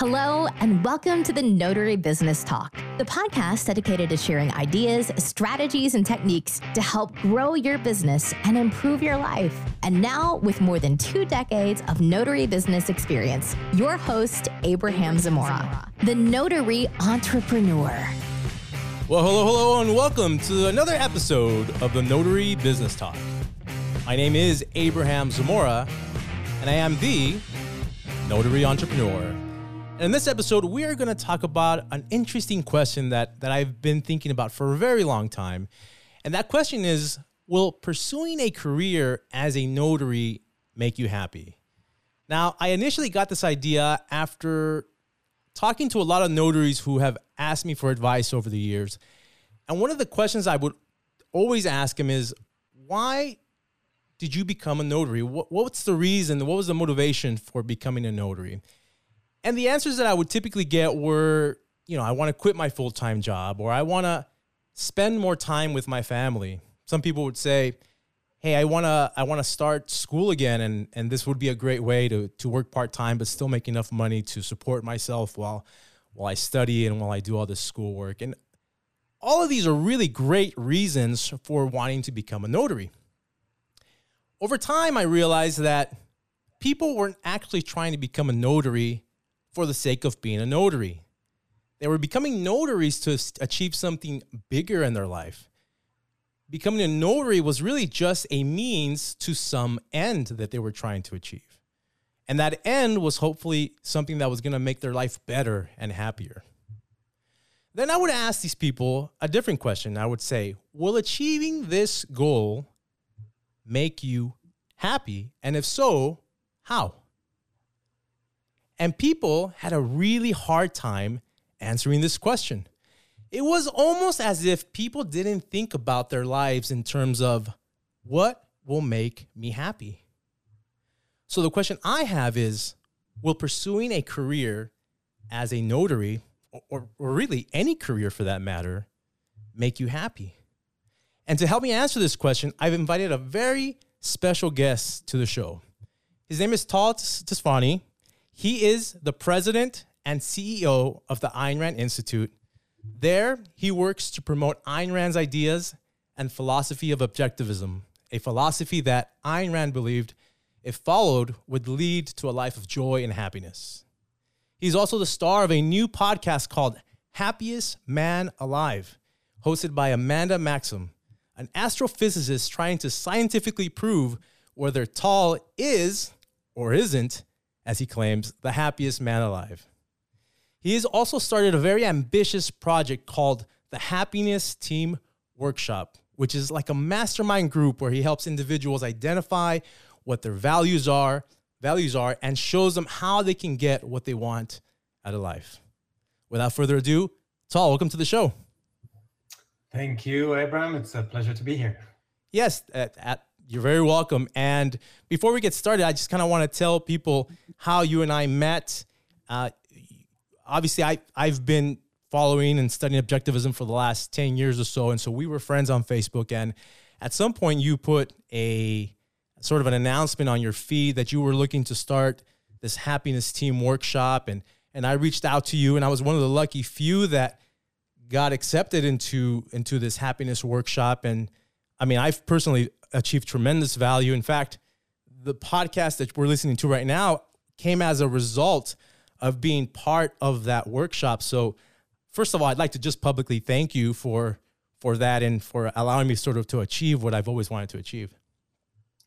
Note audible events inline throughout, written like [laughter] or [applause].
Hello, and welcome to the Notary Business Talk, the podcast dedicated to sharing ideas, strategies, and techniques to help grow your business and improve your life. And now, with more than two decades of notary business experience, your host, Abraham Zamora, the notary entrepreneur. Well, hello, hello, and welcome to another episode of the Notary Business Talk. My name is Abraham Zamora, and I am the Notary Entrepreneur. In this episode, we are going to talk about an interesting question that, that I've been thinking about for a very long time. And that question is Will pursuing a career as a notary make you happy? Now, I initially got this idea after talking to a lot of notaries who have asked me for advice over the years. And one of the questions I would always ask them is why did you become a notary? What, what's the reason? What was the motivation for becoming a notary? And the answers that I would typically get were, you know, I want to quit my full time job or I want to spend more time with my family. Some people would say, hey, I want to I want to start school again and and this would be a great way to to work part-time but still make enough money to support myself while while I study and while I do all this schoolwork. And all of these are really great reasons for wanting to become a notary. Over time I realized that people weren't actually trying to become a notary for the sake of being a notary. They were becoming notaries to achieve something bigger in their life. Becoming a notary was really just a means to some end that they were trying to achieve. And that end was hopefully something that was going to make their life better and happier. Then I would ask these people a different question. I would say, Will achieving this goal make you happy? And if so, how? And people had a really hard time answering this question. It was almost as if people didn't think about their lives in terms of what will make me happy. So the question I have is Will pursuing a career as a notary, or, or really any career for that matter, make you happy? And to help me answer this question, I've invited a very special guest to the show. His name is Tal Tsfany. He is the president and CEO of the Ayn Rand Institute. There, he works to promote Ayn Rand's ideas and philosophy of objectivism, a philosophy that Ayn Rand believed, if followed, would lead to a life of joy and happiness. He's also the star of a new podcast called Happiest Man Alive, hosted by Amanda Maxham, an astrophysicist trying to scientifically prove whether Tal is or isn't as he claims, the happiest man alive. He has also started a very ambitious project called the Happiness Team Workshop, which is like a mastermind group where he helps individuals identify what their values are, values are and shows them how they can get what they want out of life. Without further ado, Tal, welcome to the show. Thank you, Abraham. It's a pleasure to be here. Yes, at, at you're very welcome. And before we get started, I just kind of want to tell people how you and I met. Uh, obviously, I, I've been following and studying objectivism for the last 10 years or so. And so we were friends on Facebook. And at some point, you put a sort of an announcement on your feed that you were looking to start this happiness team workshop. And, and I reached out to you, and I was one of the lucky few that got accepted into, into this happiness workshop. And I mean, I've personally achieved tremendous value. In fact, the podcast that we're listening to right now came as a result of being part of that workshop. So, first of all, I'd like to just publicly thank you for for that and for allowing me sort of to achieve what I've always wanted to achieve.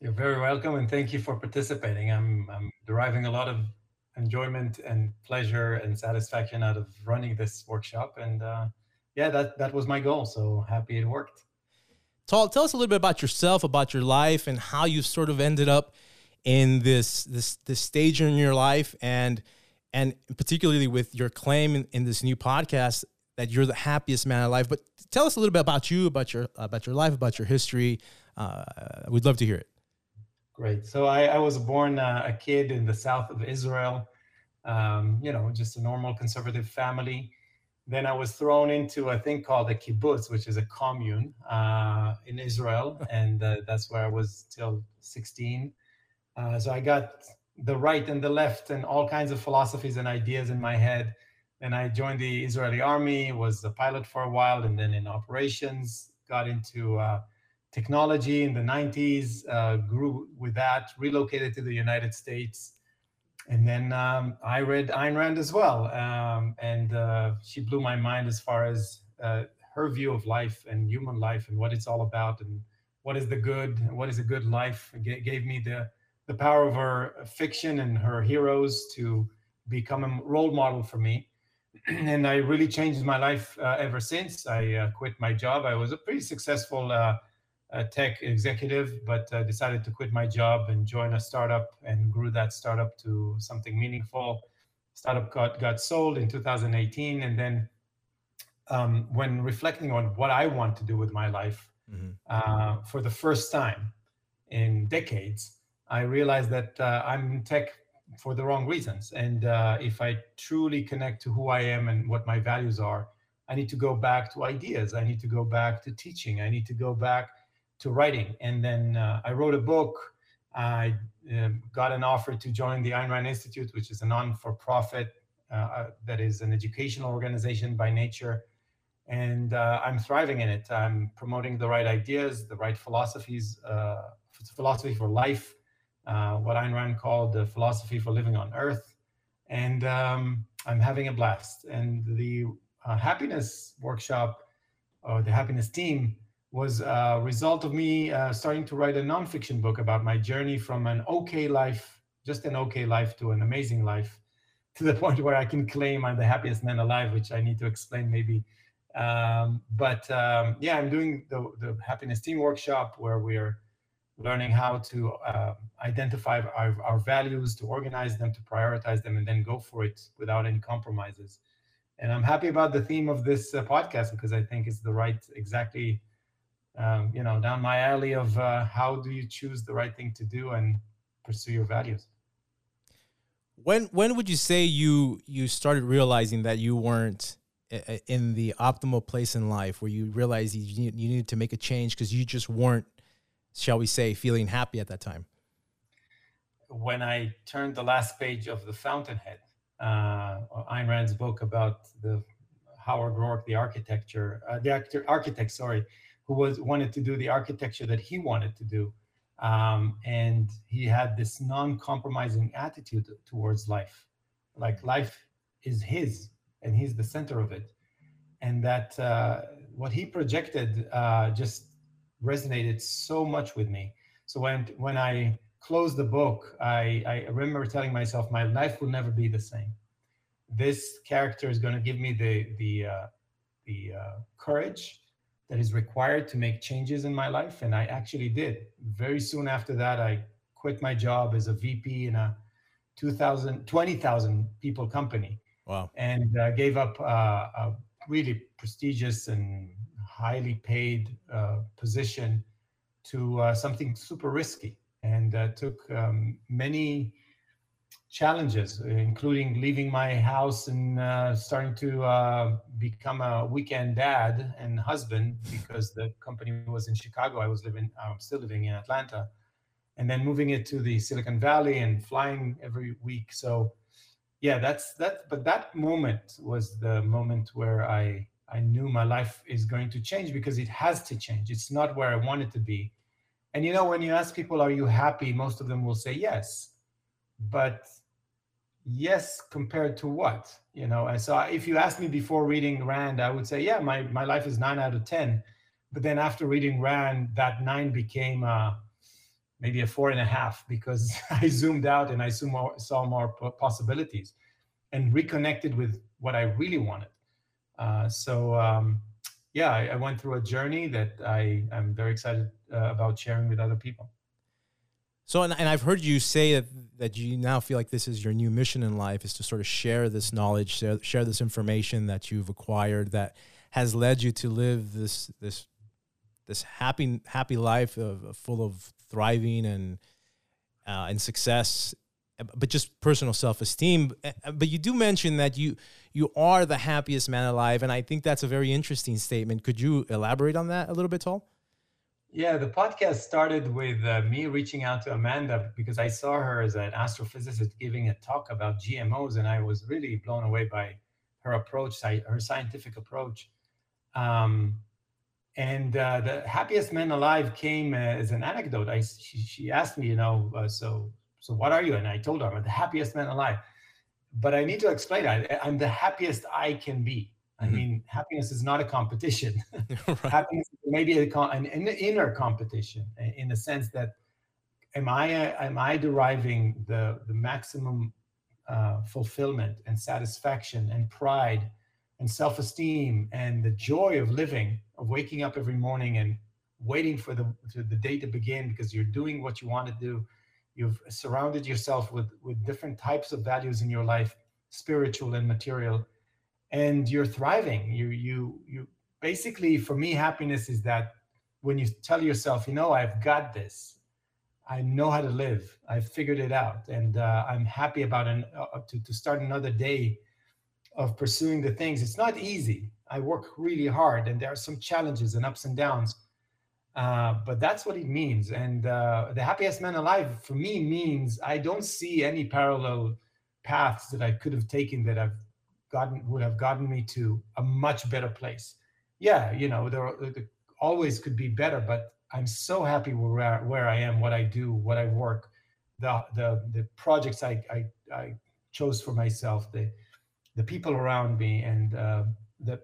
You're very welcome, and thank you for participating. I'm I'm deriving a lot of enjoyment and pleasure and satisfaction out of running this workshop, and uh, yeah, that that was my goal. So happy it worked. Tell us a little bit about yourself, about your life, and how you've sort of ended up in this this this stage in your life, and and particularly with your claim in, in this new podcast that you're the happiest man alive. But tell us a little bit about you, about your about your life, about your history. Uh, we'd love to hear it. Great. So I, I was born uh, a kid in the south of Israel. Um, you know, just a normal conservative family. Then I was thrown into a thing called a kibbutz, which is a commune uh, in Israel, [laughs] and uh, that's where I was till 16. Uh, so I got the right and the left and all kinds of philosophies and ideas in my head. And I joined the Israeli army, was a pilot for a while, and then in operations, got into uh, technology in the 90s, uh, grew with that, relocated to the United States. And then um, I read Ayn Rand as well. Um, and uh, she blew my mind as far as uh, her view of life and human life and what it's all about and what is the good, what is a good life. Gave me the the power of her fiction and her heroes to become a role model for me. [clears throat] and I really changed my life uh, ever since. I uh, quit my job. I was a pretty successful uh tech executive, but uh, decided to quit my job and join a startup and grew that startup to something meaningful. Startup got, got sold in 2018. And then um, when reflecting on what I want to do with my life mm-hmm. Uh, for the first time in decades, I realized that uh, I'm in tech for the wrong reasons. And uh, if I truly connect to who I am and what my values are, I need to go back to ideas. I need to go back to teaching. I need to go back to writing. And then uh, I wrote a book. I um, got an offer to join the Ayn Rand Institute, which is a non-for-profit uh, uh, that is an educational organization by nature. And uh, I'm thriving in it. I'm promoting the right ideas, the right philosophies, philosophy for life, uh, what Ayn Rand called the philosophy for living on Earth. And um, I'm having a blast. And the uh, happiness workshop or the happiness team was a result of me uh, starting to write a nonfiction book about my journey from an okay life, just an okay life, to an amazing life, [laughs] to the point where I can claim I'm the happiest man alive, which I need to explain maybe. Um, but um, yeah, I'm doing the, the happiness team workshop where we're learning how to uh, identify our, our values, to organize them, to prioritize them, and then go for it without any compromises. And I'm happy about the theme of this uh, podcast because I think it's the right, exactly, um, you know, down my alley of uh, how do you choose the right thing to do and pursue your values. When when would you say you you started realizing that you weren't in the optimal place in life where you realized you, you needed to make a change because you just weren't shall we say, feeling happy at that time? When I turned the last page of The Fountainhead, uh, Ayn Rand's book about the Howard Roark, the architecture, uh, the architect, sorry, who was wanted to do the architecture that he wanted to do, um, and he had this non-compromising attitude towards life, like life is his, and he's the center of it, and that uh, what he projected uh, just resonated so much with me. So when when I closed the book, I, I remember telling myself, my life will never be the same. This character is going to give me the the uh, the uh, courage that is required to make changes in my life, and I actually did. Very soon after that, I quit my job as a VP in a 2,000, 20,000 people company. Wow. And uh, gave up uh, a really prestigious and highly paid uh, position to uh, something super risky and uh, took um, many challenges, including leaving my house and uh, starting to uh, become a weekend dad and husband because the company was in Chicago. I was living, I'm still living in Atlanta, and then moving it to the Silicon Valley and flying every week. So, yeah, that's that. But that moment was the moment where I I knew my life is going to change because it has to change. It's not where I want it to be. And you know, when you ask people, are you happy? Most of them will say yes. But yes, compared to what? You know, and so if you asked me before reading Rand, I would say, yeah, my, my life is nine out of 10. But then after reading Rand, that nine became uh, maybe a four and a half because [laughs] I zoomed out and I saw more, saw more possibilities and reconnected with what I really wanted. Uh, so um, yeah, I, I, went through a journey that I am very excited uh, about sharing with other people. So, and, and I've heard you say that, that you now feel like this is your new mission in life is to sort of share this knowledge, share, share this information that you've acquired that has led you to live this, this, this happy, happy life of, full of thriving and, uh, and success but just personal self-esteem. But you do mention that you you are the happiest man alive and i think that's a very interesting statement. Could you elaborate on that a little bit Tal Yeah, the podcast started with uh, me reaching out to Amanda because I saw her as an astrophysicist giving a talk about GMOs, and I was really blown away by her approach, her scientific approach. Um, and uh, the happiest man alive came uh, as an anecdote. I she, she asked me, you know, uh, so so what are you? And I told her I'm the happiest man alive. But I need to explain. I, I'm the happiest I can be. I mm-hmm. mean, happiness is not a competition. [laughs] right. Happiness maybe a, an, an, inner competition in the sense that am I am I deriving the the maximum uh, fulfillment and satisfaction and pride and self-esteem and the joy of living, of waking up every morning and waiting for the the day to begin because you're doing what you want to do. You've surrounded yourself with with different types of values in your life, spiritual and material and you're thriving you you you basically for me happiness is that when you tell yourself you know i've got this. I know how to live. I've figured it out. And uh, i'm happy about an uh, to, to start another day of pursuing the things. It's not easy. I work really hard and there are some challenges and ups and downs uh, but that's what it means. And uh, the happiest man alive for me means i don't see any parallel paths that i could have taken that i've gotten would have gotten me to a much better place. Yeah, you know, there, there always could be better, but I'm so happy where where I am, what I do, what I work, the the the projects I I, I chose for myself, the the people around me, and uh, the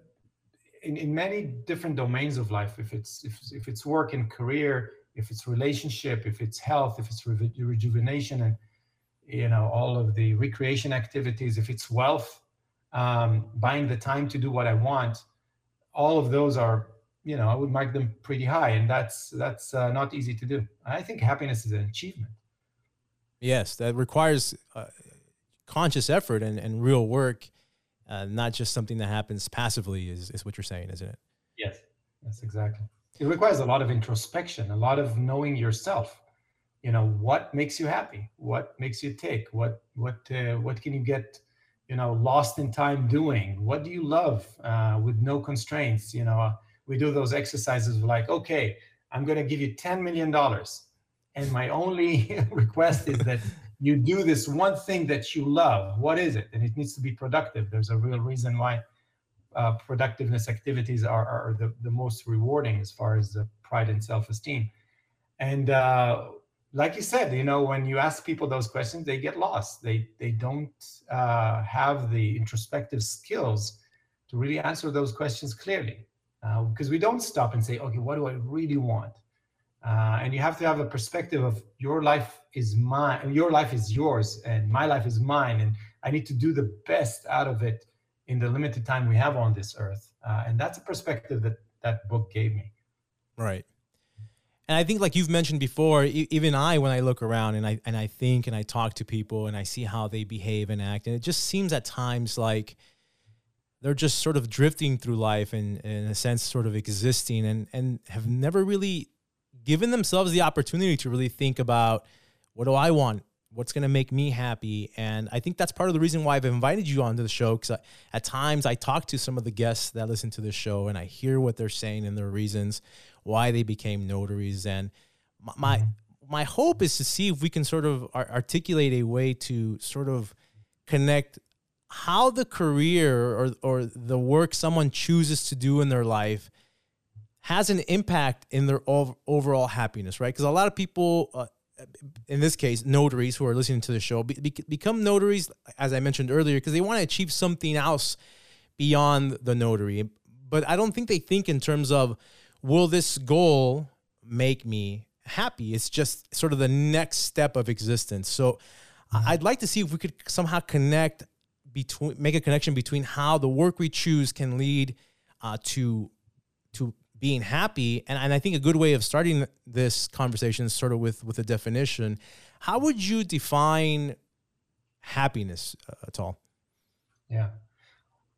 in, in many different domains of life. If it's if if it's work and career, if it's relationship, if it's health, if it's reju- rejuvenation, and you know all of the recreation activities, if it's wealth, um, buying the time to do what I want, all of those are, you know, I would mark them pretty high, and that's that's uh, not easy to do. I think happiness is an achievement. Yes, that requires uh, conscious effort and, and real work, uh, not just something that happens passively. Is is what you're saying, isn't it? Yes, that's exactly. It requires a lot of introspection, a lot of knowing yourself. You know, what makes you happy? What makes you tick? What what uh, what can you get? You know lost in time doing? What do you love uh, with no constraints? You know we do those exercises like okay i'm going to give you 10 million dollars. And my only [laughs] request is that [laughs] you do this one thing that you love. What is it? And it needs to be productive. There's a real reason why uh, productiveness activities are, are the, the most rewarding as far as the pride and self-esteem. And uh, like you said, you know, when you ask people those questions, they get lost. They they don't uh, have the introspective skills to really answer those questions clearly, uh, because we don't stop and say, okay, what do I really want? Uh, and you have to have a perspective of your life is mine, your life is yours, and my life is mine, and I need to do the best out of it in the limited time we have on this earth. Uh, and that's a perspective that that book gave me. Right and I think like you've mentioned before, even I when I look around and I and I think and I talk to people and I see how they behave and act, and it just seems at times like they're just sort of drifting through life and, in a sense sort of existing and and have never really given themselves the opportunity to really think about what do I want? What's going to make me happy? And i think that's part of the reason why i've invited you onto the show because at times i talk to some of the guests that listen to the show and i hear what they're saying and their reasons why they became notaries and my my, hope is to see if we can sort of articulate a way to sort of connect how the career or, or the work someone chooses to do in their life has an impact in their overall happiness, right? Because a lot of people, uh, in this case, notaries who are listening to the show be, be, become notaries, as I mentioned earlier, because they want to achieve something else beyond the notary. But I don't think they think in terms of, will this goal make me happy? It's just sort of the next step of existence. So mm-hmm. I'd like to see if we could somehow connect between, make a connection between how the work we choose can lead uh, to to being happy. And, and I think a good way of starting this conversation is sort of with, with a definition. How would you define happiness uh, at all? Yeah.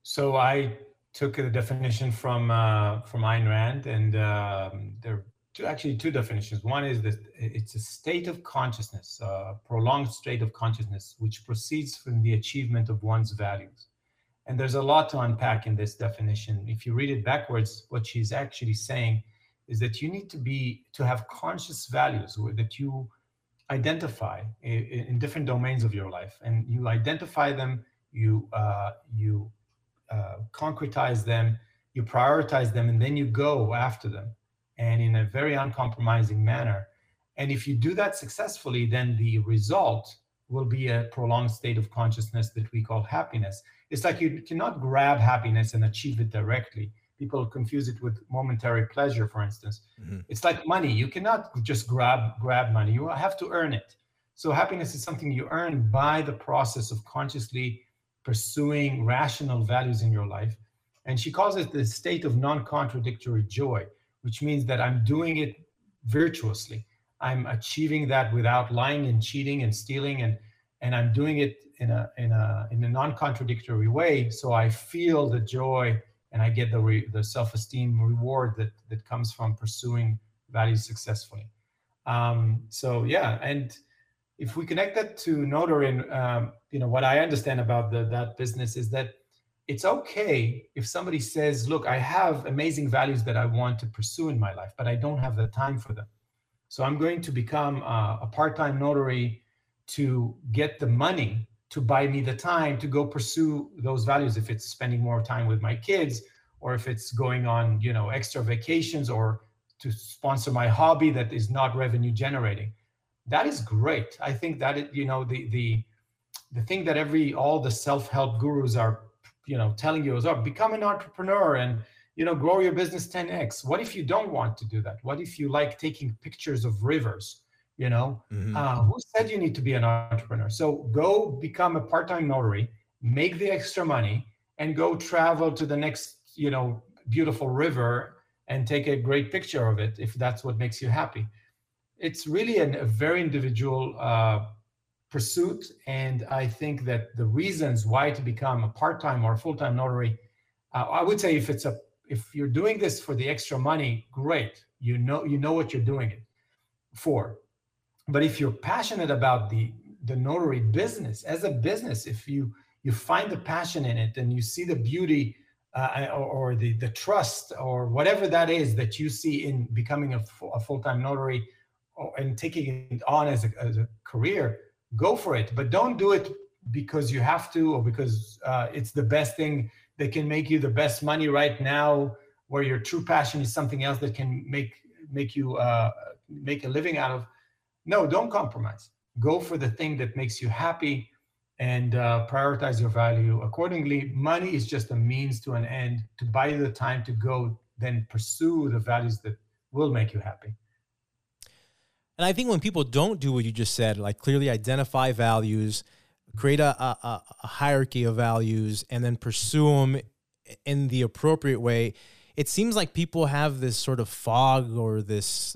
So I took the definition from uh, from Ayn Rand, and um, there are two, actually two definitions. One is that it's a state of consciousness, a prolonged state of consciousness, which proceeds from the achievement of one's values. And there's a lot to unpack in this definition. If you read it backwards, what she's actually saying is that you need to be to have conscious values that you identify in, in different domains of your life, and you identify them, you uh, you uh, concretize them, you prioritize them, and then you go after them, and in a very uncompromising manner. And if you do that successfully, then the result will be a prolonged state of consciousness that we call happiness. It's like you cannot grab happiness and achieve it directly. People confuse it with momentary pleasure, for instance. Mm-hmm. It's like money. You cannot just grab grab money. You have to earn it. So happiness is something you earn by the process of consciously pursuing rational values in your life. And she calls it the state of non-contradictory joy, which means that I'm doing it virtuously. I'm achieving that without lying and cheating and stealing and and I'm doing it in a in a in a non-contradictory way so I feel the joy and I get the re, the self-esteem reward that that comes from pursuing values successfully. Um, so yeah, and if we connect that to Notary, um, you know what I understand about the, that business is that it's okay if somebody says, "Look, I have amazing values that I want to pursue in my life, but I don't have the time for them." So I'm going to become a, a part-time notary to get the money to buy me the time to go pursue those values. If it's spending more time with my kids, or if it's going on, you know, extra vacations, or to sponsor my hobby that is not revenue generating. That is great. I think that it, you know, the the the thing that every all the self-help gurus are, you know, telling you is, oh, become an entrepreneur and you know grow your business 10x what if you don't want to do that? What if you like taking pictures of rivers you know? Mm-hmm. uh, who said you need to be an entrepreneur? So go become a part-time notary make the extra money and go travel to the next you know beautiful river and take a great picture of it if that's what makes you happy it's really an, a very individual uh, pursuit and i think that the reasons why to become a part-time or full-time notary uh, i would say if it's a if you're doing this for the extra money, great. You know you know what you're doing it for. But if you're passionate about the the notary business as a business, if you you find the passion in it and you see the beauty uh, or, or, the the trust or whatever that is that you see in becoming a, a full-time notary and taking it on as a, as a career, go for it. But don't do it because you have to or because uh, it's the best thing that can make you the best money right now where your true passion is something else that can make make you uh, make a living out of. No don't compromise. Go for the thing that makes you happy and uh, prioritize your value accordingly. Money is just a means to an end. To buy you the time to go then pursue the values that will make you happy and i think when people don't do what you just said like clearly identify values create a, a, a hierarchy of values and then pursue them in the appropriate way it seems like people have this sort of fog or this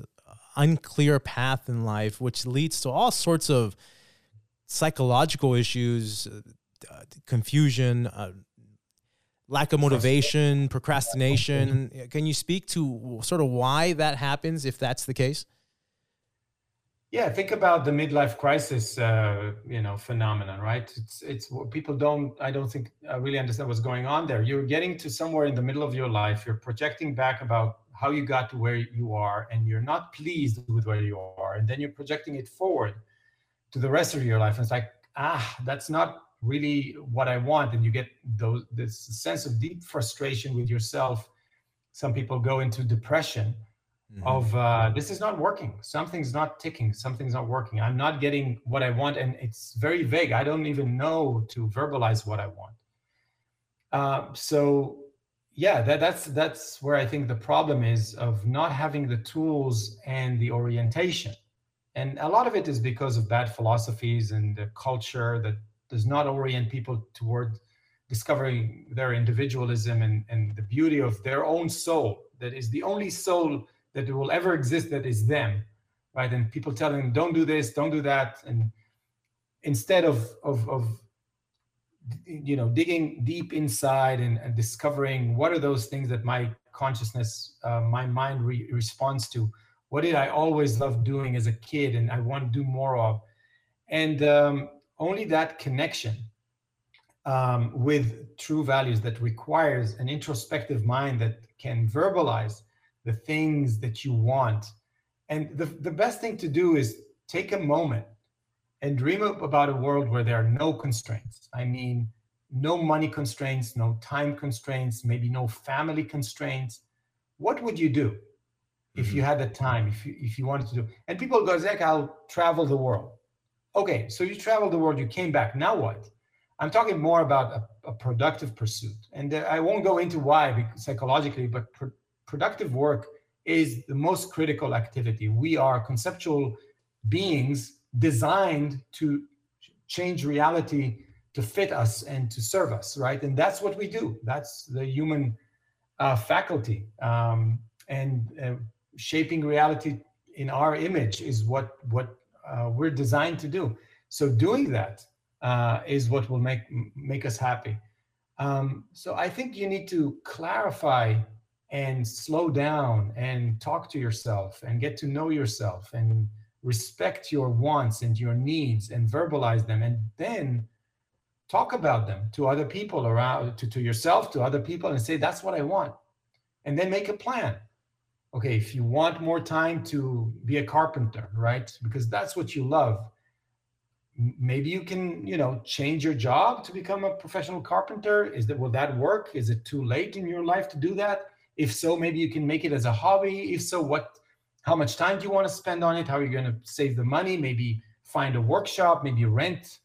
unclear path in life which leads to all sorts of psychological issues uh, confusion uh, lack of motivation procrastination. Can you speak to sort of why that happens if that's the case yeah, think about the midlife crisis, uh, you know, phenomenon, right? It's it's people don't. I don't think I really understand what's going on there. You're getting to somewhere in the middle of your life. You're projecting back about how you got to where you are, and you're not pleased with where you are, and then you're projecting it forward to the rest of your life. And it's like, ah, that's not really what I want, and you get those this sense of deep frustration with yourself. Some people go into depression mm-hmm. of uh, this is not working. Something's not ticking. Something's not working. I'm not getting what i want and it's very vague. I don't even know to verbalize what i want. Uh, so yeah that, that's that's where i think the problem is of not having the tools and the orientation. And a lot of it is because of bad philosophies and the culture that does not orient people toward discovering their individualism and, and the beauty of their own soul. That is the only soul that will ever exist that is them, right? And people telling them, don't do this, don't do that. And instead of, of, of you know, digging deep inside and, and discovering what are those things that my consciousness, uh, my mind re- responds to, what did I always love doing as a kid and I want to do more of? And um, only that connection um, with true values that requires an introspective mind that can verbalize the things that you want. And the, the best thing to do is take a moment and dream about a world where there are no constraints. I mean, no money constraints, no time constraints, maybe no family constraints. What would you do if you mm-hmm. had the time, if you, if you wanted to do? And people go, Zach, I'll travel the world. Okay, so you traveled the world, you came back. Now what? I'm talking more about a, a productive pursuit. And uh, I won't go into why psychologically, but pr- productive work is the most critical activity. We are conceptual beings designed to change reality to fit us and to serve us, right? And that's what we do. That's the human uh, faculty. Um, and uh, shaping reality in our image is what what uh, we're designed to do. So doing that uh, is what will make make us happy. Um, so I think you need to clarify and slow down and talk to yourself and get to know yourself and respect your wants and your needs and verbalize them and then talk about them to other people around to, to yourself to other people and say that's what i want. And then make a plan. Okay if you want more time to be a carpenter right? Because that's what you love. Maybe you can you know change your job to become a professional carpenter. Is that will that work? Is it too late in your life to do that if so maybe you can make it as a hobby. If so what how much time do you want to spend on it? How are you going to save the money? Maybe find a workshop maybe rent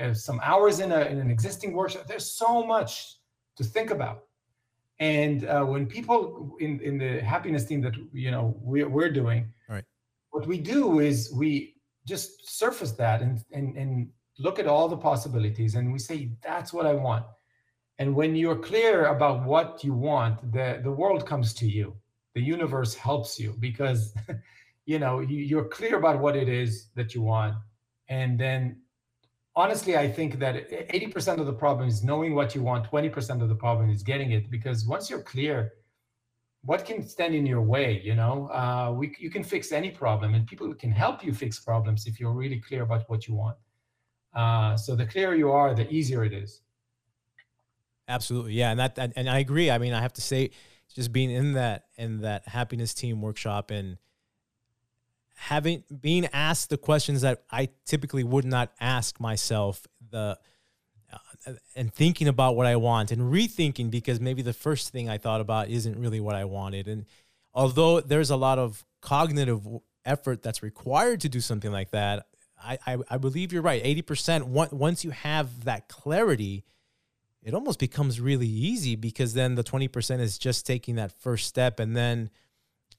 uh, some hours in, a, in an existing workshop. There's so much to think about. And uh, when people in, in the happiness team that you know we're, we're doing right. what we do is we just surface that and, and and look at all the possibilities and we say that's what i want and when you're clear about what you want the the world comes to you. The universe helps you because [laughs] you know you, are clear about what it is that you want. And then honestly i think that 80% of the problem is knowing what you want. 20% of the problem is getting it because once you're clear what can stand in your way you know? Uh, we, you can fix any problem and people can help you fix problems if you're really clear about what you want. Uh, so the clearer you are the easier it is absolutely yeah and that and i agree i mean i have to say just being in that in that happiness team workshop and having being asked the questions that I typically would not ask myself the uh, and thinking about what I want and rethinking because maybe the first thing I thought about isn't really what I wanted. And although there's a lot of cognitive effort that's required to do something like that I I, I believe you're right 80% once you have that clarity it almost becomes really easy because then the 20% is just taking that first step. And then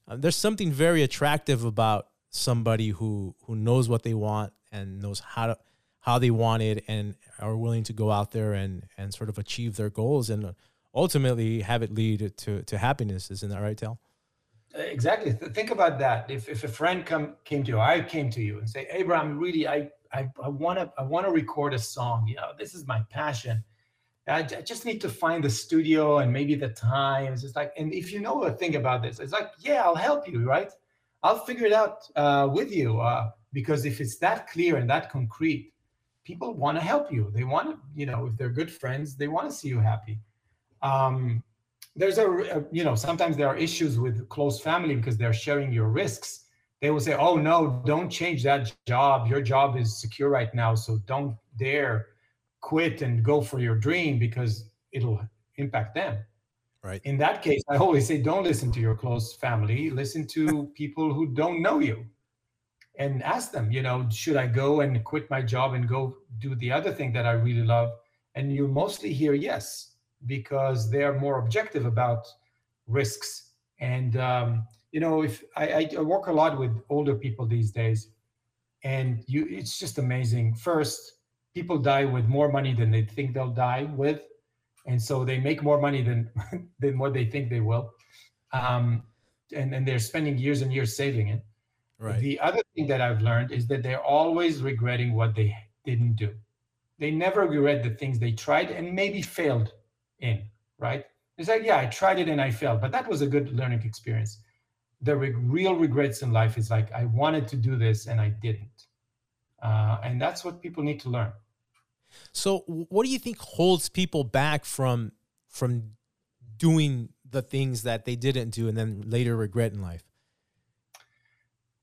uh, there's something very attractive about somebody who who knows what they want and knows how to how they want it and are willing to go out there and and sort of achieve their goals and ultimately have it lead to to happiness. Isn't that right Tal? exactly. Think about that. If, if a friend come came to you i came to you and say abraham really i i want to i want to record a song. You know this is my passion I, just need to find the studio and maybe the time. It's like, and if you know a thing about this, it's like, yeah, I'll help you, right? I'll figure it out uh, with you uh, because if it's that clear and that concrete, people want to help you. They want to, you know, if they're good friends, they want to see you happy. Um, there's a, a, you know, sometimes there are issues with close family because they're sharing your risks. They will say, oh no, don't change that job. Your job is secure right now, so don't dare quit and go for your dream because it'll impact them. Right. In that case, I always say don't listen to your close family, listen to [laughs] people who don't know you and ask them, you know, should I go and quit my job and go do the other thing that I really love? And you mostly hear yes, because they're more objective about risks. And, um, you know, if I, I work a lot with older people these days, and you, it's just amazing. First, people die with more money than they think they'll die with, and so they make more money than [laughs] than what they think they will, um, and and they're spending years and years saving it. Right. The other thing that I've learned is that they're always regretting what they didn't do. They never regret the things they tried and maybe failed in. Right? It's like, yeah, I tried it and I failed, but that was a good learning experience. The re- real regrets in life is like, I wanted to do this and I didn't. Uh, and that's what people need to learn. So, what do you think holds people back from from doing the things that they didn't do and then later regret in life?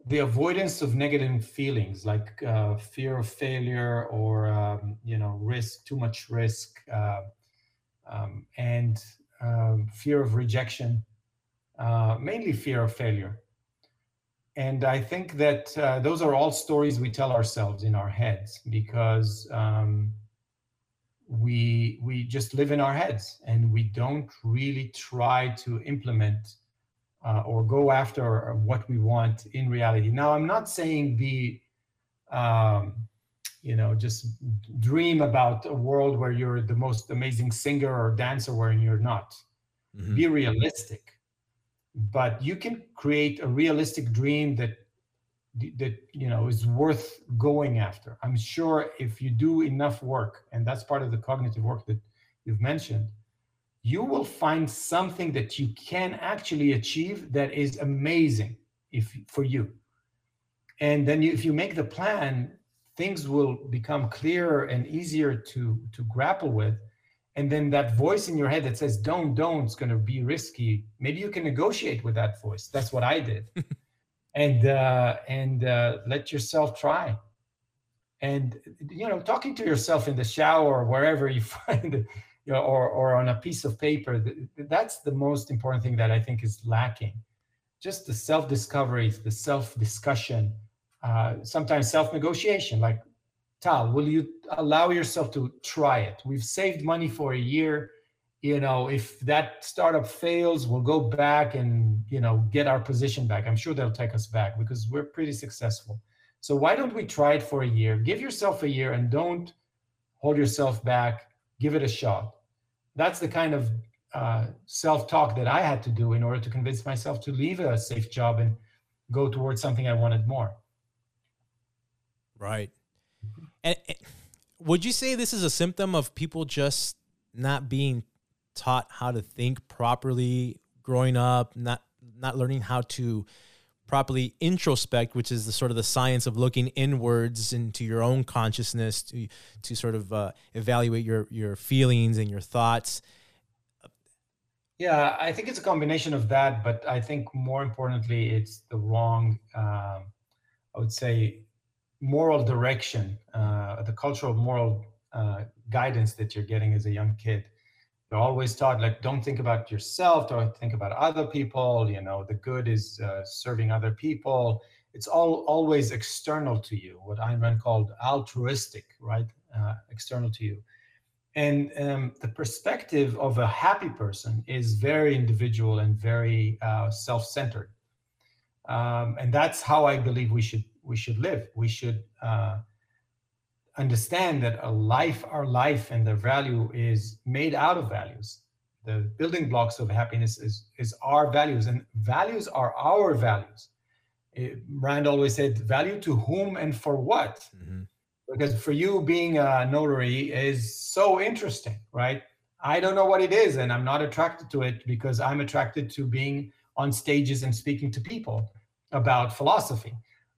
The avoidance of negative feelings like uh, fear of failure or um, you know risk, too much risk, uh, um, and uh, fear of rejection, uh, mainly fear of failure. And I think that uh, those are all stories we tell ourselves in our heads because um, we we just live in our heads and we don't really try to implement uh, or go after what we want in reality. Now, I'm not saying be, um, you know, just dream about a world where you're the most amazing singer or dancer when you're not. Mm-hmm. Be realistic, but you can create a realistic dream that that you know is worth going after. I'm sure if you do enough work and that's part of the cognitive work that you've mentioned you will find something that you can actually achieve that is amazing if for you. And then you, if you make the plan things will become clearer and easier to to grapple with and then that voice in your head that says don't don't is going to be risky maybe you can negotiate with that voice that's what i did [laughs] and uh, and uh, let yourself try. And you know, talking to yourself in the shower or wherever you [laughs] find it, you know, or or on a piece of paper, that's the most important thing that I think is lacking. Just the self-discovery, the self-discussion, uh, sometimes self-negotiation. Like, Tal, will you allow yourself to try it? We've saved money for a year. You know if that startup fails we'll go back and you know get our position back. I'm sure they'll take us back because we're pretty successful. So why don't we try it for a year? Give yourself a year and don't hold yourself back. Give it a shot. That's the kind of uh, self-talk that i had to do in order to convince myself to leave a safe job and go towards something i wanted more. Right and, and would you say this is a symptom of people just not being taught how to think properly growing up, not not learning how to properly introspect, which is the sort of the science of looking inwards into your own consciousness to to sort of uh, evaluate your your feelings and your thoughts. Yeah, I think it's a combination of that, but I think more importantly, it's the wrong, um, I would say, moral direction, uh, the cultural moral uh, guidance that you're getting as a young kid. You're always taught like don't think about yourself don't think about other people you know the good is uh, serving other people. It's all always external to you what Ayn Rand called altruistic right? Uh, external to you. And um, the perspective of a happy person is very individual and very uh, self-centered. Um, and that's how i believe we should we should live we should uh, understand that a life, our life and their value is made out of values. The building blocks of happiness is, is our values, and values are our values. It, Rand always said, value to whom and for what? Mm-hmm. Because for you, being a notary is so interesting, right? I don't know what it is, and I'm not attracted to it because I'm attracted to being on stages and speaking to people about philosophy.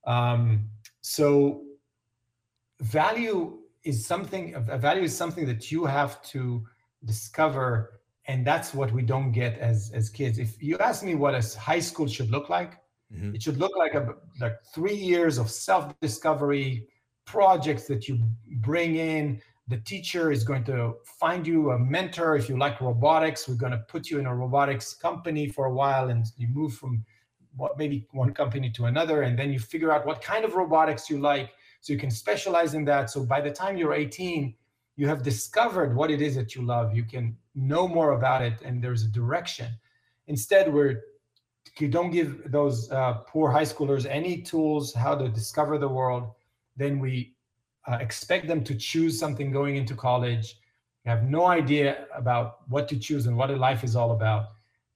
Um, so value is something a value is something that you have to discover and that's what we don't get as as kids. If you ask me what a high school should look like mm-hmm. it should look like a like three years of self discovery projects that you bring in. The teacher is going to find you a mentor. If you like robotics we're going to put you in a robotics company for a while and you move from maybe one company to another and then you figure out what kind of robotics you like so you can specialize in that. So by the time you're 18, you have discovered what it is that you love. You can know more about it, and there's a direction. Instead, we're you don't give those uh, poor high schoolers any tools how to discover the world. Then we uh, expect them to choose something going into college. have no idea about what to choose and what a life is all about.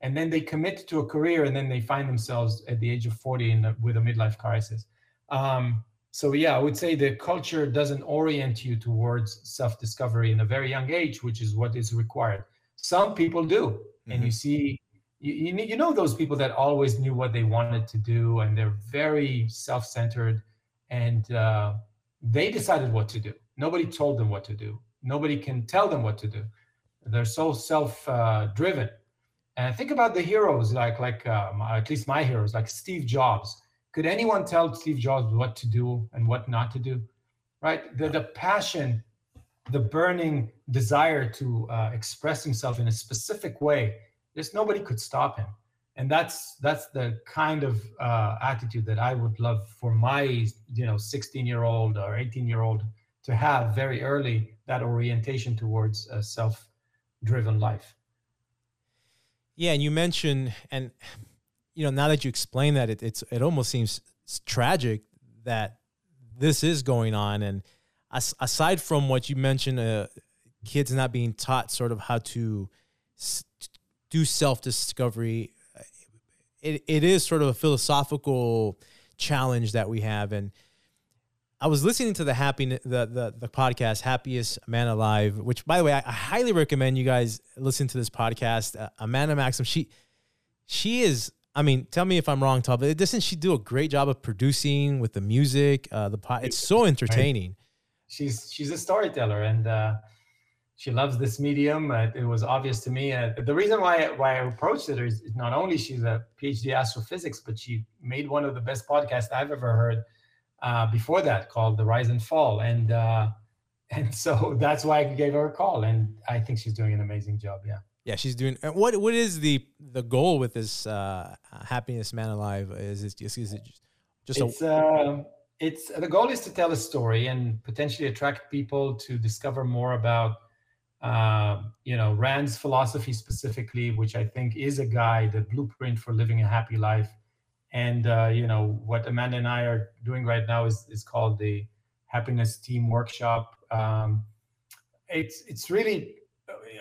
And then they commit to a career, and then they find themselves at the age of 40 in with a midlife crisis. Um, so yeah i would say the culture doesn't orient you towards self-discovery in a very young age which is what is required. Some people do. Mm-hmm. and you see you, you know those people that always knew what they wanted to do and they're very self-centered and uh, they decided what to do. Nobody told them what to do. Nobody can tell them what to do. They're so self-driven uh, And think about the heroes, like like um, at least my heroes, like Steve Jobs. Could anyone tell Steve Jobs what to do and what not to do? Right? The the passion, the burning desire to uh, express himself in a specific way. There's nobody could stop him, and that's that's the kind of uh, attitude that I would love for my you know 16 year old or 18 year old to have very early. That orientation towards a self driven life. Yeah, and you mentioned, and you know, now that you explain that, it, it's it almost seems tragic that this is going on. And as, aside from what you mentioned, uh, kids not being taught sort of how to s- do self discovery, it, it is sort of a philosophical challenge that we have. And I was listening to the happy the, the the podcast Happiest Man Alive, which by the way I, I highly recommend you guys listen to this podcast. Uh, Amanda Maxham, she she is. I mean, tell me if I'm wrong, Tal. But doesn't she do a great job of producing with the music? Uh, the it's so entertaining. She's she's a storyteller, and uh, she loves this medium. Uh, it was obvious to me. Uh, the reason why why I approached it is not only she's a PhD astrophysics, but she made one of the best podcasts I've ever heard uh, before that called The Rise and Fall. And uh, [laughs] and so that's why I gave her a call. And I think she's doing an amazing job. Yeah. Yeah, she's doing. What what is the the goal with this uh, happiness man alive? Is it just is it just, it's, a? Uh, it's the goal is to tell a story and potentially attract people to discover more about uh, you know Rand's philosophy specifically, which I think is a guide, a blueprint for living a happy life and uh, you know what Amanda and I are doing right now is is called the Happiness Team Workshop. Um, it's it's really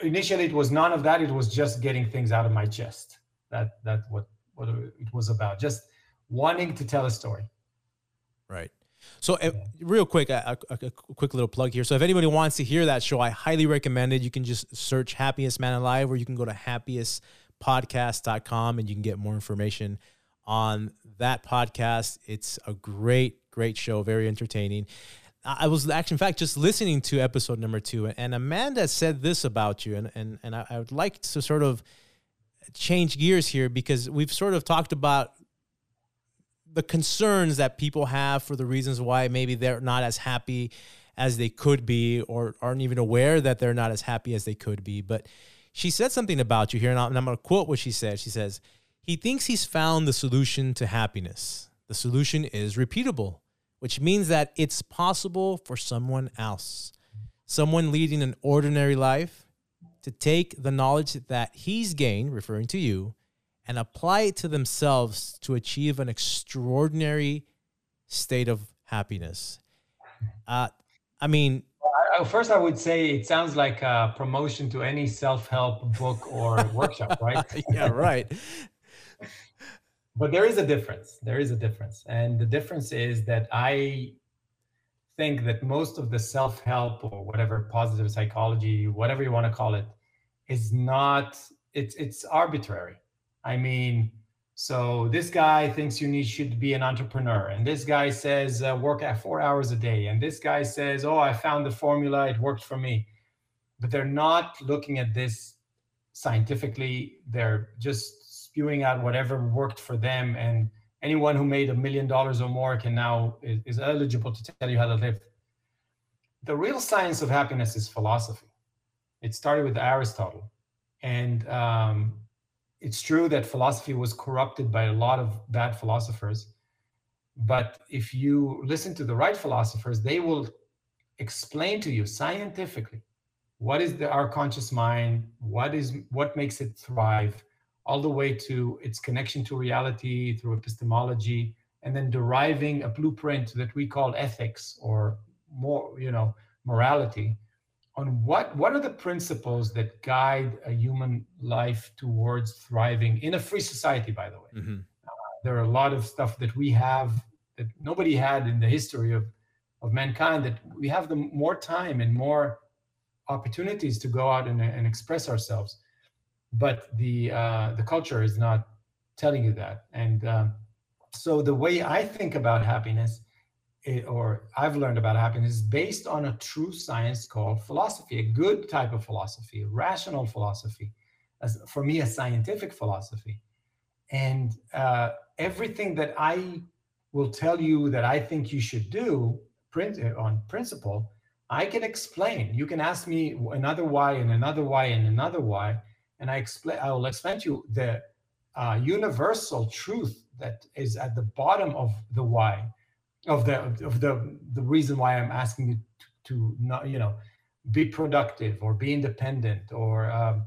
initially it was none of that. It was just getting things out of my chest. That that what what it was about. Just wanting to tell a story. Right. So, uh, real quick, a, a, a, quick little plug here. So, if anybody wants to hear that show, I highly recommend it. You can just search Happiest Man Alive, or you can go to happiestpodcast.com and you can get more information on that podcast. It's a great, great show, very entertaining. I was actually, in fact, just listening to episode number two, and Amanda said this about you, and and and I would like to sort of change gears here because we've sort of talked about the concerns that people have for the reasons why maybe they're not as happy as they could be, or aren't even aware that they're not as happy as they could be. But she said something about you here, and I'm going to quote what she said. She says, he thinks he's found the solution to happiness. The solution is repeatable, which means that it's possible for someone else, someone leading an ordinary life, to take the knowledge that he's gained, referring to you, and apply it to themselves to achieve an extraordinary state of happiness. Uh, I mean, first I would say it sounds like a promotion to any self-help book or workshop, right? [laughs] yeah, right but there is a difference. There is a difference. And the difference is that I think that most of the self help or whatever positive psychology, whatever you want to call it, is not, it's, it's arbitrary. I mean, so this guy thinks you need should be an entrepreneur, and this guy says uh, work at four hours a day, and this guy says, "Oh, I found the formula; it worked for me." But they're not looking at this scientifically. They're just spewing out whatever worked for them and anyone who made a million dollars or more can now is, is, eligible to tell you how to live. The real science of happiness is philosophy. It started with aristotle. And um, it's true that philosophy was corrupted by a lot of bad philosophers but if you listen to the right philosophers they will explain to you scientifically what is the, our conscious mind what is what makes it thrive all the way to its connection to reality through epistemology, and then deriving a blueprint that we call ethics or more, you know, morality on what what are the principles that guide a human life towards thriving in a free society by the way mm-hmm. uh, there are a lot of stuff that we have that nobody had in the history of of mankind that we have the more time and more opportunities to go out and, and express ourselves but the uh, the culture is not telling you that. And um, so the way I think about happiness, it, or I've learned about happiness, is based on a true science called philosophy, a good type of philosophy, rational philosophy, as for me a scientific philosophy. And uh, everything that i will tell you that i think you should do on principle i can explain. You can ask me another why and another why and another why and i explain i will explain to you the uh, universal truth that is at the bottom of the why of the of the the reason why i'm asking you to, to not you know be productive or be independent or um,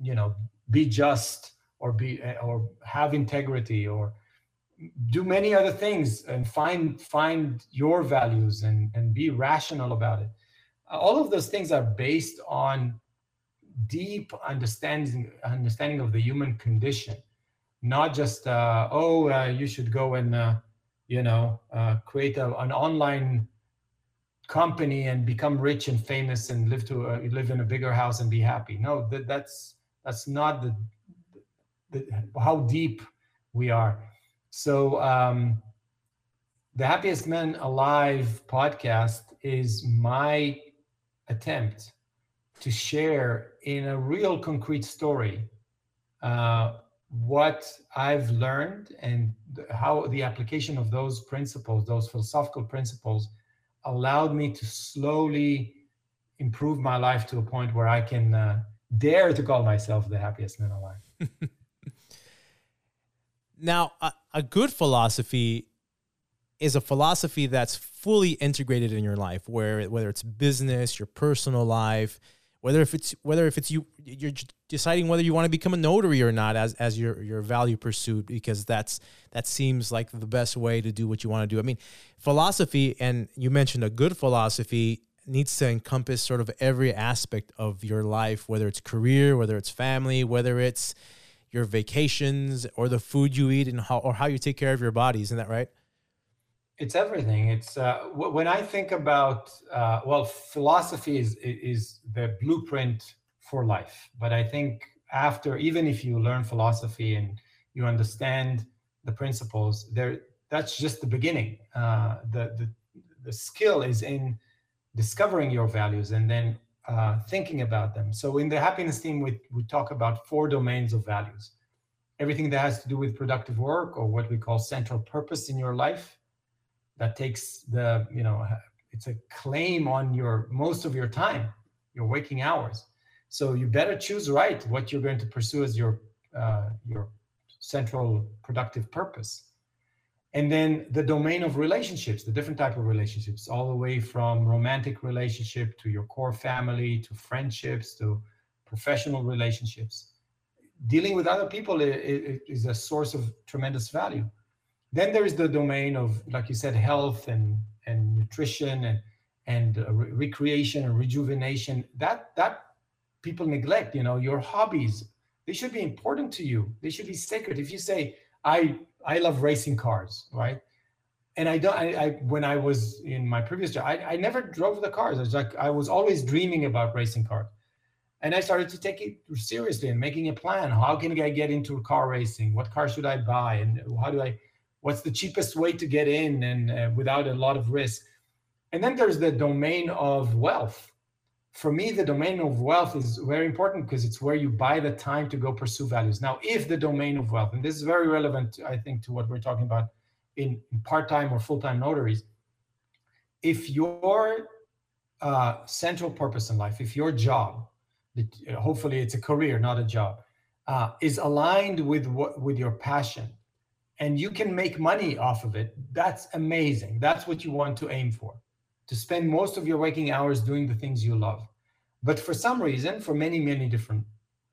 you know be just or be or have integrity or do many other things and find find your values and and be rational about it. All of those things are based on deep understanding understanding of the human condition not just uh, oh uh, you should go and uh, you know uh, create a, an online company and become rich and famous and live to a, live in a bigger house and be happy. No that, that's that's not the, the how deep we are. So um the happiest men alive podcast is my attempt to share in a real concrete story uh, what I've learned and how the application of those principles, those philosophical principles, allowed me to slowly improve my life to a point where I can uh, dare to call myself the happiest man alive. [laughs] now, a, a good philosophy is a philosophy that's fully integrated in your life, where whether it's business, your personal life, whether if it's whether if it's you you're deciding whether you want to become a notary or not as as your your value pursuit because that's that seems like the best way to do what you want to do. I mean, philosophy and you mentioned a good philosophy needs to encompass sort of every aspect of your life, whether it's career, whether it's family, whether it's your vacations or the food you eat and how or how you take care of your body. Isn't that right? It's everything. It's uh, when i think about uh, well philosophy is is the blueprint for life. But i think after even if you learn philosophy and you understand the principles there that's just the beginning. Uh, the, the the skill is in discovering your values and then uh, thinking about them. So in the happiness team we, we talk about four domains of values. Everything that has to do with productive work or what we call central purpose in your life that takes the you know it's a claim on your most of your time your waking hours. So you better choose right what you're going to pursue as your uh, your central productive purpose. And then the domain of relationships the different type of relationships all the way from romantic relationship to your core family to friendships to professional relationships. Dealing with other people is a source of tremendous value then there is the domain of, like you said, health and and nutrition and and uh, re- recreation and rejuvenation. That that people neglect. You know, your hobbies they should be important to you. They should be sacred. If you say, "I I love racing cars," right? And I don't. I, I when I was in my previous job, I, I never drove the cars. I was like, I was always dreaming about racing cars and I started to take it seriously and making a plan. How can I get into car racing? What car should I buy? And how do I what's the cheapest way to get in and uh, without a lot of risk. And then there's the domain of wealth. For me the domain of wealth is very important because it's where you buy the time to go pursue values. Now if the domain of wealth and this is very relevant i think to what we're talking about in, in part-time or full-time notaries if your uh, central purpose in life if your job hopefully it's a career not a job uh, is aligned with what with your passion and you can make money off of it, that's amazing. That's what you want to aim for, to spend most of your waking hours doing the things you love. But for some reason, for many, many different,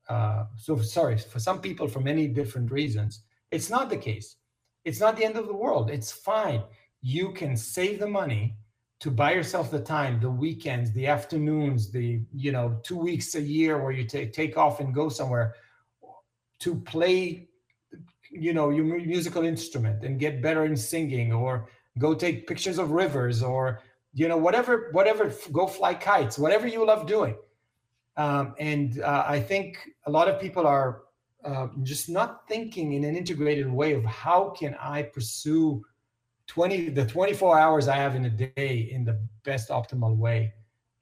uh, so sorry, for some people, for many different reasons, it's not the case. It's not the end of the world. It's fine. You can save the money to buy yourself the time, the weekends, the afternoons, the you know two weeks a year where you take take off and go somewhere to play you know your musical instrument and get better in singing or go take pictures of rivers or you know whatever whatever go fly kites whatever you love doing um, and uh, i think a lot of people are uh, just not thinking in an integrated way of how can i pursue 20 the 24 hours i have in a day in the best optimal way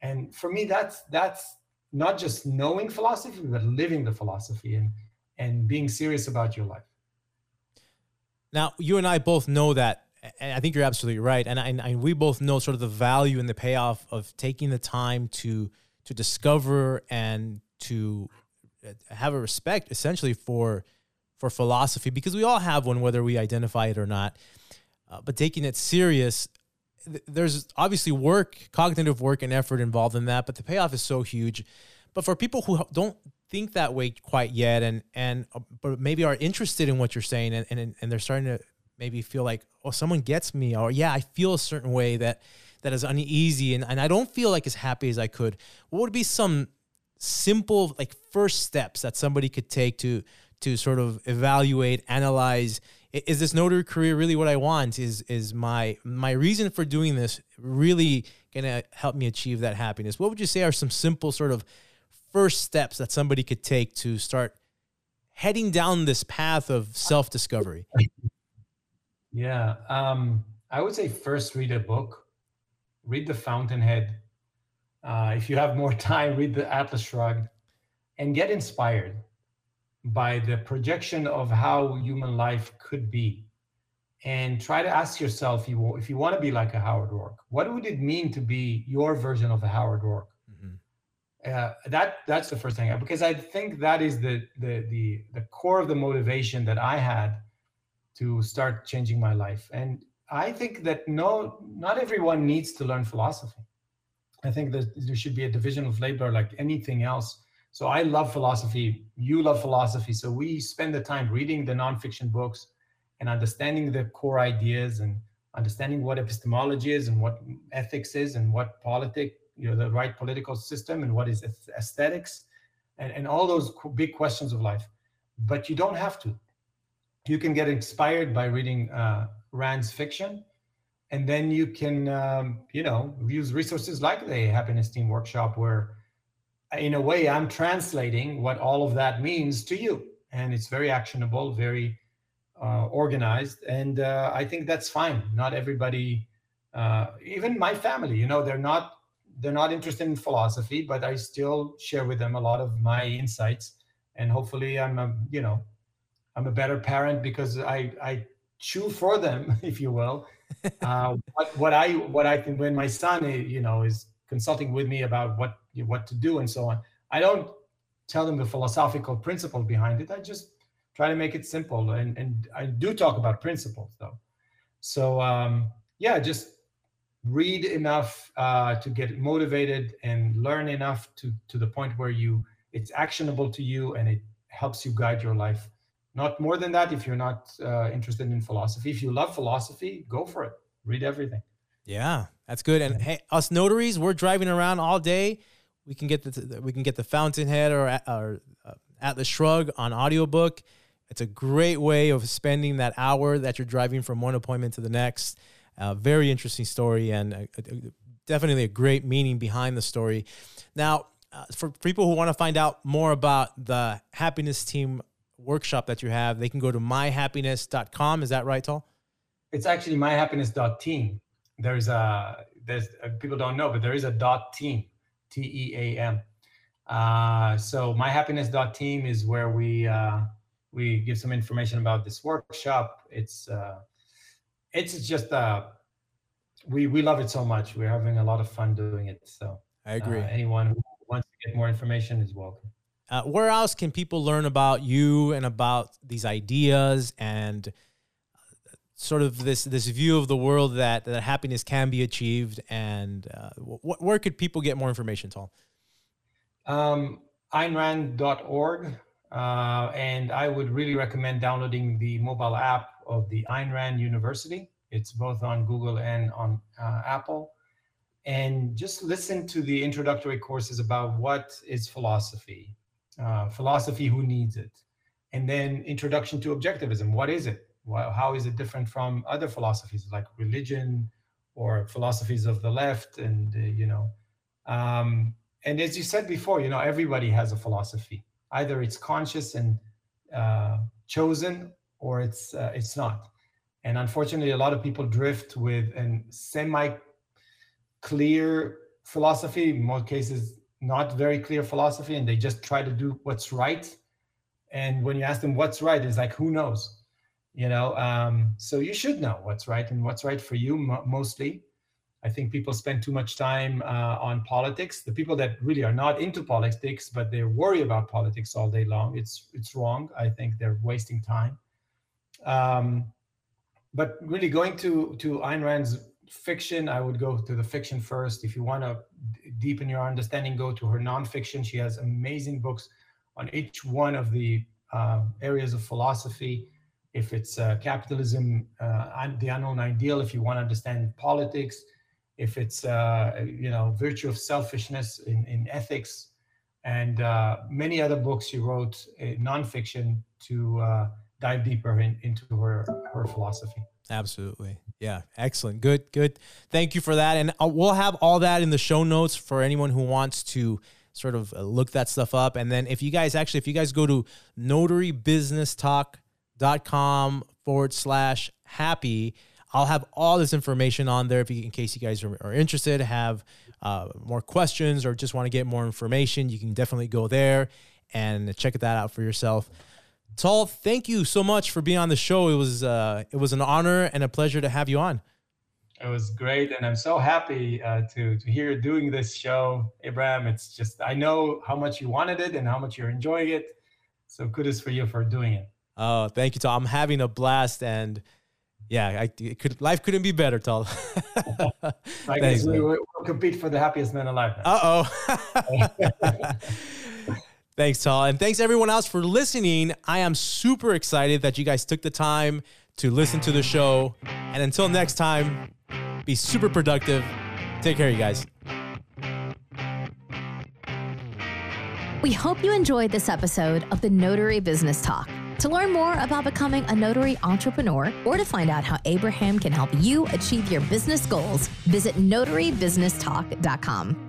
and for me that's that's not just knowing philosophy, but living the philosophy and and being serious about your life. Now, you and I both know that, and I think you're absolutely right. And, and, and we both know sort of the value and the payoff of taking the time to to discover and to uh, have a respect, essentially for for philosophy, because we all have one, whether we identify it or not. Uh, but taking it serious, th- there's obviously work, cognitive work, and effort involved in that. But the payoff is so huge. But for people who don't think that way quite yet and and uh, but maybe are interested in what you're saying and, and and they're starting to maybe feel like oh someone gets me or yeah i feel a certain way that that is uneasy and, and i don't feel like as happy as i could. What would be some simple like first steps that somebody could take to to sort of evaluate analyze is this notary career really what i want? Is is my my reason for doing this really gonna help me achieve that happiness? What would you say are some simple sort of first steps that somebody could take to start heading down this path of self discovery? Yeah, um, I would say first read a book, read The Fountainhead. Uh, if you have more [laughs] time, read The Atlas Shrugged, and get inspired by the projection of how human life could be. And try to ask yourself, if you want to be like a Howard Roark, what would it mean to be your version of a Howard Roark? Uh, that that's the first thing because I think that is the the the the core of the motivation that I had to start changing my life. And I think that no, not everyone needs to learn philosophy. I think that there should be a division of labor like anything else. So I love philosophy. You love philosophy. So we spend the time reading the nonfiction books and understanding the core ideas and understanding what epistemology is and what ethics is and what politics you know the right political system and what is aesthetics and, and all those big questions of life. But you don't have to. You can get inspired by reading uh, rand's fiction and then you can um, you know use resources like the happiness team workshop where in a way i'm translating what all of that means to you. And it's very actionable very uh, organized and uh, i think that's fine. Not everybody uh, even my family you know they're not they're not interested in philosophy, but I still share with them a lot of my insights. And hopefully, I'm a you know, I'm a better parent because I I chew for them, [laughs] if you will. [laughs] uh, what what I what I can when my son eh, you know is consulting with me about what what to do and so on, I don't tell them the philosophical principle behind it. I just try to make it simple, and and I do talk about principles though. So um, yeah, just read enough uh, to get motivated and learn enough to to the point where you it's actionable to you and it helps you guide your life. Not more than that if you're not uh, interested in philosophy. If you love philosophy go for it. Read everything. Yeah that's good. And hey us notaries we're driving around all day. We can get the we can get the fountainhead or, or uh, atlas shrug on audiobook. It's a great way of spending that hour that you're driving from one appointment to the next uh, very interesting story and a, a, definitely a great meaning behind the story. Now, uh, for people who want to find out more about the happiness team workshop that you have, they can go to myhappiness.com. Is that right, Tal? It's actually myhappiness.team. There's a there's uh, people don't know, but there is a dot team, T E A M. Uh, so myhappiness.team is where we uh, we give some information about this workshop. It's uh, it's just uh we we love it so much. We're having a lot of fun doing it. So I agree. Uh, anyone who wants to get more information is welcome. Uh, where else can people learn about you and about these ideas and uh, sort of this this view of the world that that happiness can be achieved? And uh, wh- where could people get more information, Tal? Um, AynRand.org. Uh, and I would really recommend downloading the mobile app of the Ayn Rand University. It's both on Google and on uh, Apple. And just listen to the introductory courses about what is philosophy, uh, philosophy, who needs it, and then introduction to objectivism. What is it? Well, how is it different from other philosophies like religion or philosophies of the left? And uh, you know, um, and as you said before, you know, everybody has a philosophy. Either it's conscious and uh, chosen, or it's uh, it's not. And unfortunately, a lot of people drift with a semi-clear philosophy. In most cases, not very clear philosophy and they just try to do what's right. And when you ask them what's right, it's like, who knows? You know, um, so you should know what's right and what's right for you mostly. I think people spend too much time uh, on politics. The people that really are not into politics, but they worry about politics all day long, it's it's wrong. I think they're wasting time. Um, but really, going to to Ayn Rand's fiction, I would go to the fiction first. If you want to deepen your understanding, go to her nonfiction. She has amazing books on each one of the uh, areas of philosophy. If it's uh, capitalism, uh, the unknown ideal, if you want to understand politics, if it's uh, you know virtue of selfishness in, in ethics, and uh, many other books she wrote uh, nonfiction to dive deeper in, into her her philosophy. Absolutely. Yeah. Excellent. Good. Good. Thank you for that. And we'll have all that in the show notes for anyone who wants to sort of look that stuff up. And then if you guys actually, if you guys go to notarybusinesstalk.com forward slash happy, I'll have all this information on there if you, in case you guys are, are interested, have uh, more questions, or just want to get more information. You can definitely go there and check that out for yourself. Tal, thank you so much for being on the show. It was uh, it was an honor and a pleasure to have you on. It was great, and I'm so happy uh, to to hear you doing this show, Abraham. It's just I know how much you wanted it and how much you're enjoying it. So kudos for you for doing it. Oh, thank you, Tal. I'm having a blast and yeah, I could life couldn't be better, Tal. [laughs] I guess we, will compete for the happiest man alive. Uh oh. [laughs] [laughs] thanks, Tal, and thanks everyone else for listening. I am super excited that you guys took the time to listen to the show. And until next time, be super productive. Take care, you guys. We hope you enjoyed this episode of the Notary Business Talk. To learn more about becoming a notary entrepreneur or to find out how Abraham can help you achieve your business goals, visit notarybusinesstalk.com.